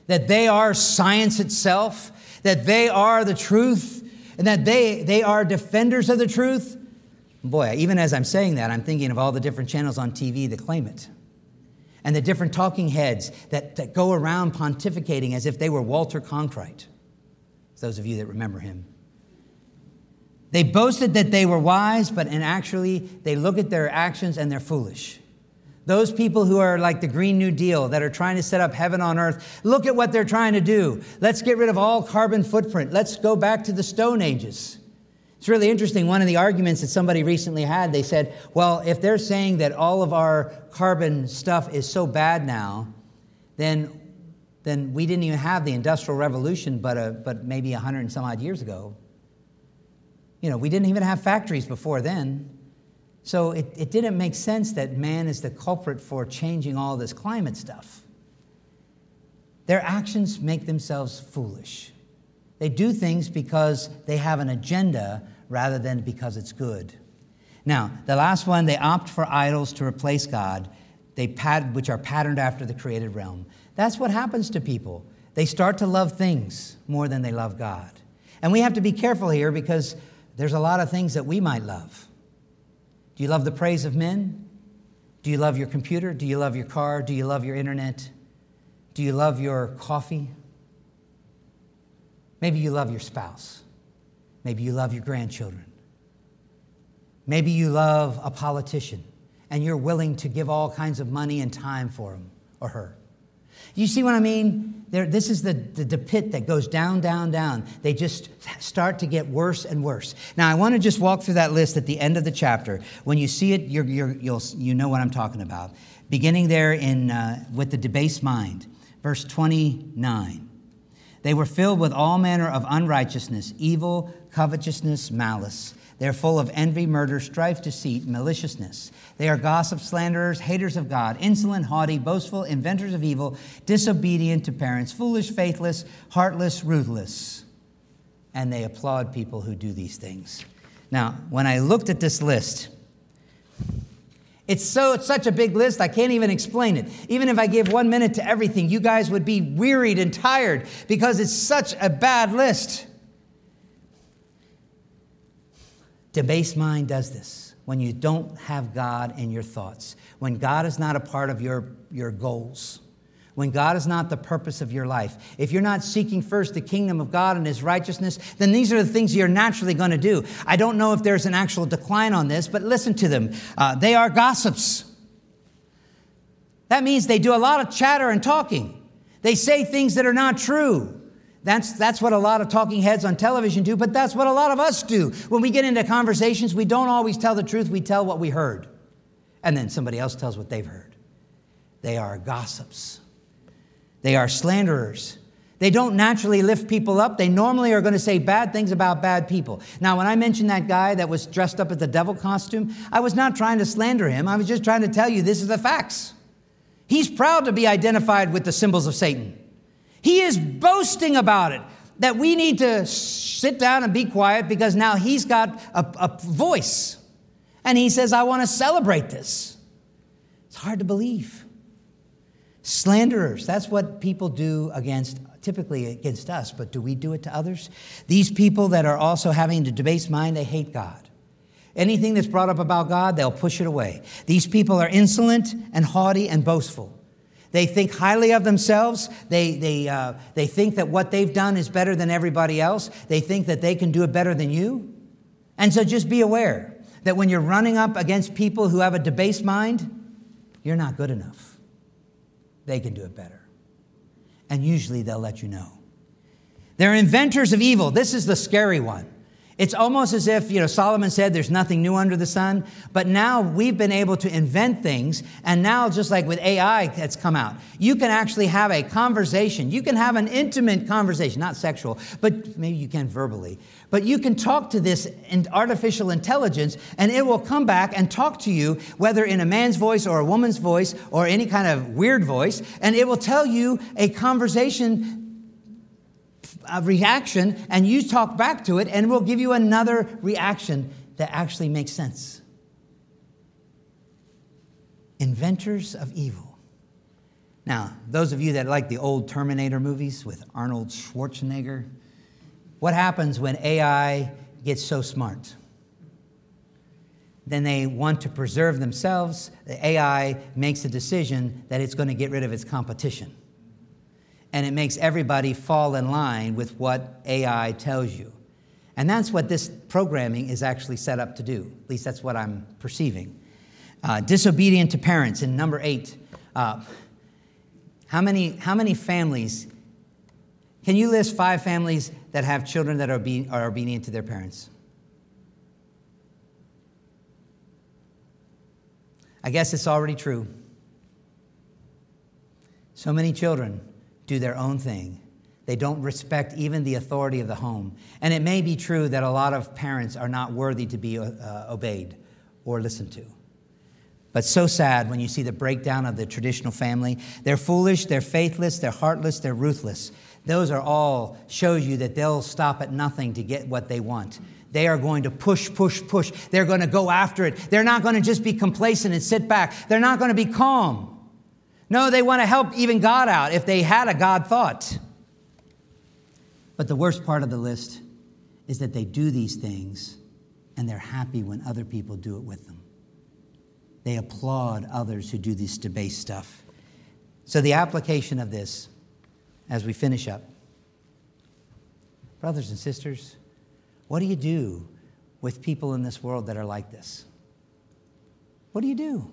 That they are science itself? That they are the truth? And that they, they are defenders of the truth? Boy, even as I'm saying that, I'm thinking of all the different channels on TV that claim it and the different talking heads that, that go around pontificating as if they were Walter Cronkite. Those of you that remember him. They boasted that they were wise, but in actually, they look at their actions and they're foolish. Those people who are like the Green New Deal that are trying to set up heaven on earth, look at what they're trying to do. Let's get rid of all carbon footprint. Let's go back to the Stone Ages. It's really interesting. One of the arguments that somebody recently had, they said, well, if they're saying that all of our carbon stuff is so bad now, then, then we didn't even have the Industrial Revolution but, a, but maybe 100 and some odd years ago. You know, we didn't even have factories before then. So it, it didn't make sense that man is the culprit for changing all this climate stuff. Their actions make themselves foolish. They do things because they have an agenda rather than because it's good. Now, the last one, they opt for idols to replace God, they pat, which are patterned after the created realm. That's what happens to people. They start to love things more than they love God. And we have to be careful here because there's a lot of things that we might love. Do you love the praise of men? Do you love your computer? Do you love your car? Do you love your internet? Do you love your coffee? Maybe you love your spouse. Maybe you love your grandchildren. Maybe you love a politician and you're willing to give all kinds of money and time for him or her. You see what I mean? There, this is the, the, the, pit that goes down, down, down. They just start to get worse and worse. Now, I want to just walk through that list at the end of the chapter. When you see it, you're, you're, you'll, you know what I'm talking about. Beginning there in, uh, with the debased mind, verse 29. They were filled with all manner of unrighteousness, evil, covetousness, malice. They are full of envy, murder, strife, deceit, maliciousness. They are gossips, slanderers, haters of God, insolent, haughty, boastful, inventors of evil, disobedient to parents, foolish, faithless, heartless, ruthless. And they applaud people who do these things. Now, when I looked at this list, it's so it's such a big list, I can't even explain it. Even if I gave one minute to everything, you guys would be wearied and tired because it's such a bad list. Debased mind does this. when you don't have God in your thoughts, when God is not a part of your, your goals, when God is not the purpose of your life. If you're not seeking first the kingdom of God and his righteousness, then these are the things you're naturally going to do. I don't know if there's an actual decline on this, but listen to them. Uh, they are gossips. That means they do a lot of chatter and talking. They say things that are not true. That's, that's what a lot of talking heads on television do, but that's what a lot of us do. When we get into conversations, we don't always tell the truth, we tell what we heard. And then somebody else tells what they've heard. They are gossips. They are slanderers. They don't naturally lift people up. They normally are going to say bad things about bad people. Now, when I mentioned that guy that was dressed up as the devil costume, I was not trying to slander him. I was just trying to tell you this is the facts. He's proud to be identified with the symbols of Satan. He is boasting about it, that we need to sit down and be quiet because now he's got a, a voice. And he says, I want to celebrate this. It's hard to believe. Slanderers, that's what people do against, typically against us, but do we do it to others? These people that are also having a debased mind, they hate God. Anything that's brought up about God, they'll push it away. These people are insolent and haughty and boastful. They think highly of themselves. They, they, uh, they think that what they've done is better than everybody else. They think that they can do it better than you. And so just be aware that when you're running up against people who have a debased mind, you're not good enough. They can do it better. And usually they'll let you know. They're inventors of evil. This is the scary one. It's almost as if, you know, Solomon said there's nothing new under the sun, but now we've been able to invent things, and now, just like with AI that's come out, you can actually have a conversation. You can have an intimate conversation, not sexual, but maybe you can verbally. But you can talk to this artificial intelligence, and it will come back and talk to you, whether in a man's voice or a woman's voice or any kind of weird voice, and it will tell you a conversation a reaction and you talk back to it and we'll give you another reaction that actually makes sense. Inventors of evil. Now, those of you that like the old Terminator movies with Arnold Schwarzenegger, what happens when AI gets so smart? Then they want to preserve themselves. The AI makes a decision that it's going to get rid of its competition and it makes everybody fall in line with what AI tells you. And that's what this programming is actually set up to do. At least that's what I'm perceiving. Uh, disobedient to parents in number eight. Uh, how, many, how many families? Can you list five families that have children that are, be, are obedient to their parents? I guess it's already true. So many children do their own thing. They don't respect even the authority of the home. And it may be true that a lot of parents are not worthy to be uh, obeyed or listened to. But so sad when you see the breakdown of the traditional family. They're foolish, they're faithless, they're heartless, they're ruthless. Those are all shows you that they'll stop at nothing to get what they want. They are going to push, push, push. They're going to go after it. They're not going to just be complacent and sit back. They're not going to be calm. No, they want to help even God out if they had a God thought. But the worst part of the list is that they do these things and they're happy when other people do it with them. They applaud others who do this debased stuff. So, the application of this as we finish up brothers and sisters, what do you do with people in this world that are like this? What do you do?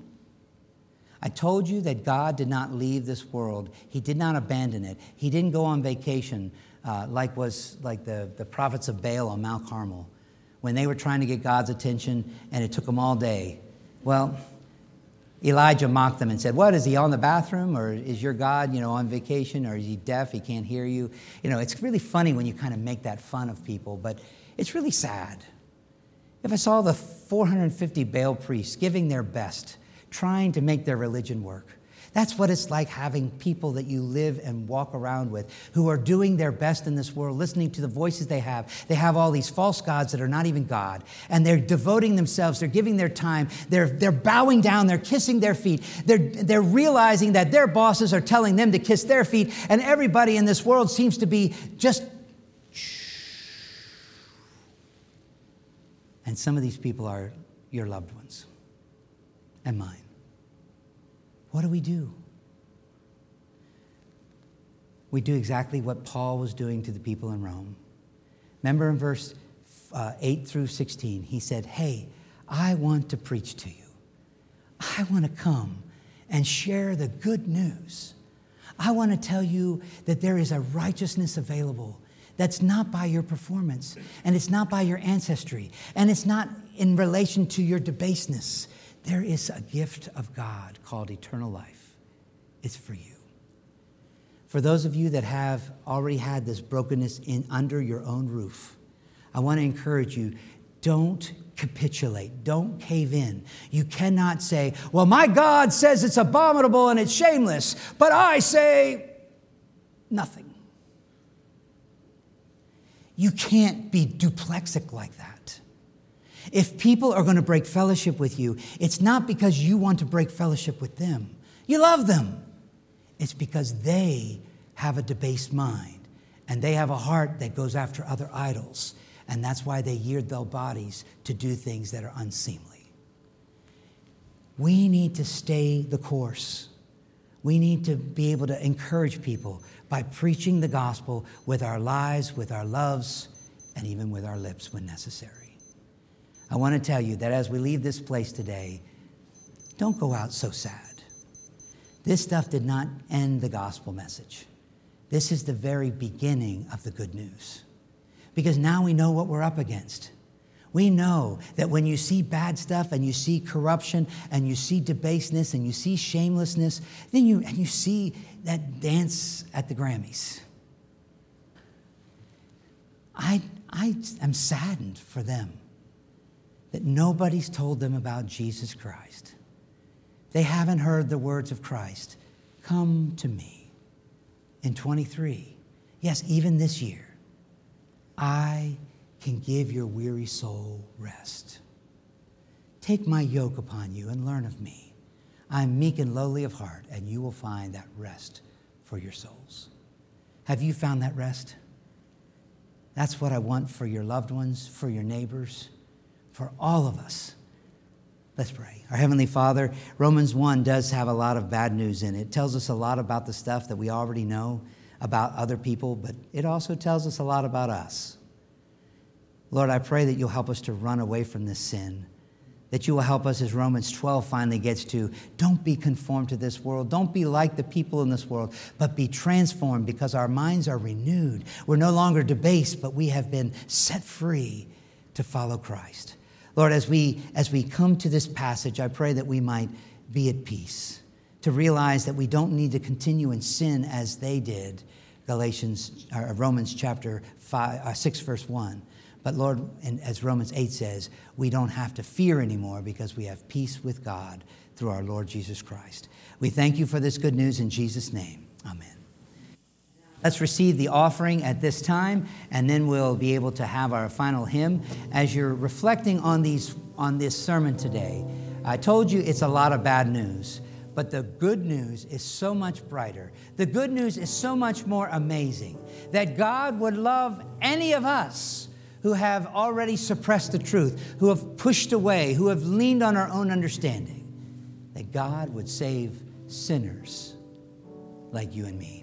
I told you that God did not leave this world. He did not abandon it. He didn't go on vacation uh, like was like the, the prophets of Baal on Mount Carmel when they were trying to get God's attention and it took them all day. Well, Elijah mocked them and said, What, is he on the bathroom? Or is your God, you know, on vacation? Or is he deaf? He can't hear you? You know, it's really funny when you kind of make that fun of people, but it's really sad. If I saw the 450 Baal priests giving their best, trying to make their religion work. That's what it's like having people that you live and walk around with who are doing their best in this world, listening to the voices they have. They have all these false gods that are not even God, and they're devoting themselves, they're giving their time, they're, they're bowing down, they're kissing their feet, they're, they're realizing that their bosses are telling them to kiss their feet, and everybody in this world seems to be just. And some of these people are your loved ones and mine. What do we do? We do exactly what Paul was doing to the people in Rome. Remember in verse uh, 8 through 16, he said, Hey, I want to preach to you. I want to come and share the good news. I want to tell you that there is a righteousness available that's not by your performance, and it's not by your ancestry, and it's not in relation to your debaseness. There is a gift of God called eternal life. It's for you. For those of you that have already had this brokenness in under your own roof, I want to encourage you don't capitulate. Don't cave in. You cannot say, Well, my God says it's abominable and it's shameless, but I say nothing. You can't be duplexic like that. If people are going to break fellowship with you, it's not because you want to break fellowship with them. You love them. It's because they have a debased mind and they have a heart that goes after other idols and that's why they yield their bodies to do things that are unseemly. We need to stay the course. We need to be able to encourage people by preaching the gospel with our lives, with our loves, and even with our lips when necessary. I want to tell you that as we leave this place today, don't go out so sad. This stuff did not end the gospel message. This is the very beginning of the good news because now we know what we're up against. We know that when you see bad stuff and you see corruption and you see debaseness and you see shamelessness, then you and you see that dance at the Grammys. I, I am saddened for them that nobody's told them about Jesus Christ. They haven't heard the words of Christ. Come to me in 23. Yes, even this year. I can give your weary soul rest. Take my yoke upon you and learn of me. I am meek and lowly of heart, and you will find that rest for your souls. Have you found that rest? That's what I want for your loved ones, for your neighbors, for all of us. Let's pray. Our Heavenly Father, Romans 1 does have a lot of bad news in it. It tells us a lot about the stuff that we already know about other people, but it also tells us a lot about us. Lord, I pray that you'll help us to run away from this sin. That you will help us, as Romans 12 finally gets to, don't be conformed to this world. Don't be like the people in this world, but be transformed because our minds are renewed. We're no longer debased, but we have been set free to follow Christ. Lord, as we, as we come to this passage, I pray that we might be at peace to realize that we don't need to continue in sin as they did. Galatians, or Romans chapter five, uh, 6, verse 1. But Lord, and as Romans 8 says, we don't have to fear anymore because we have peace with God through our Lord Jesus Christ. We thank you for this good news in Jesus' name. Amen. Let's receive the offering at this time, and then we'll be able to have our final hymn. As you're reflecting on, these, on this sermon today, I told you it's a lot of bad news. But the good news is so much brighter. The good news is so much more amazing that God would love any of us who have already suppressed the truth, who have pushed away, who have leaned on our own understanding, that God would save sinners like you and me.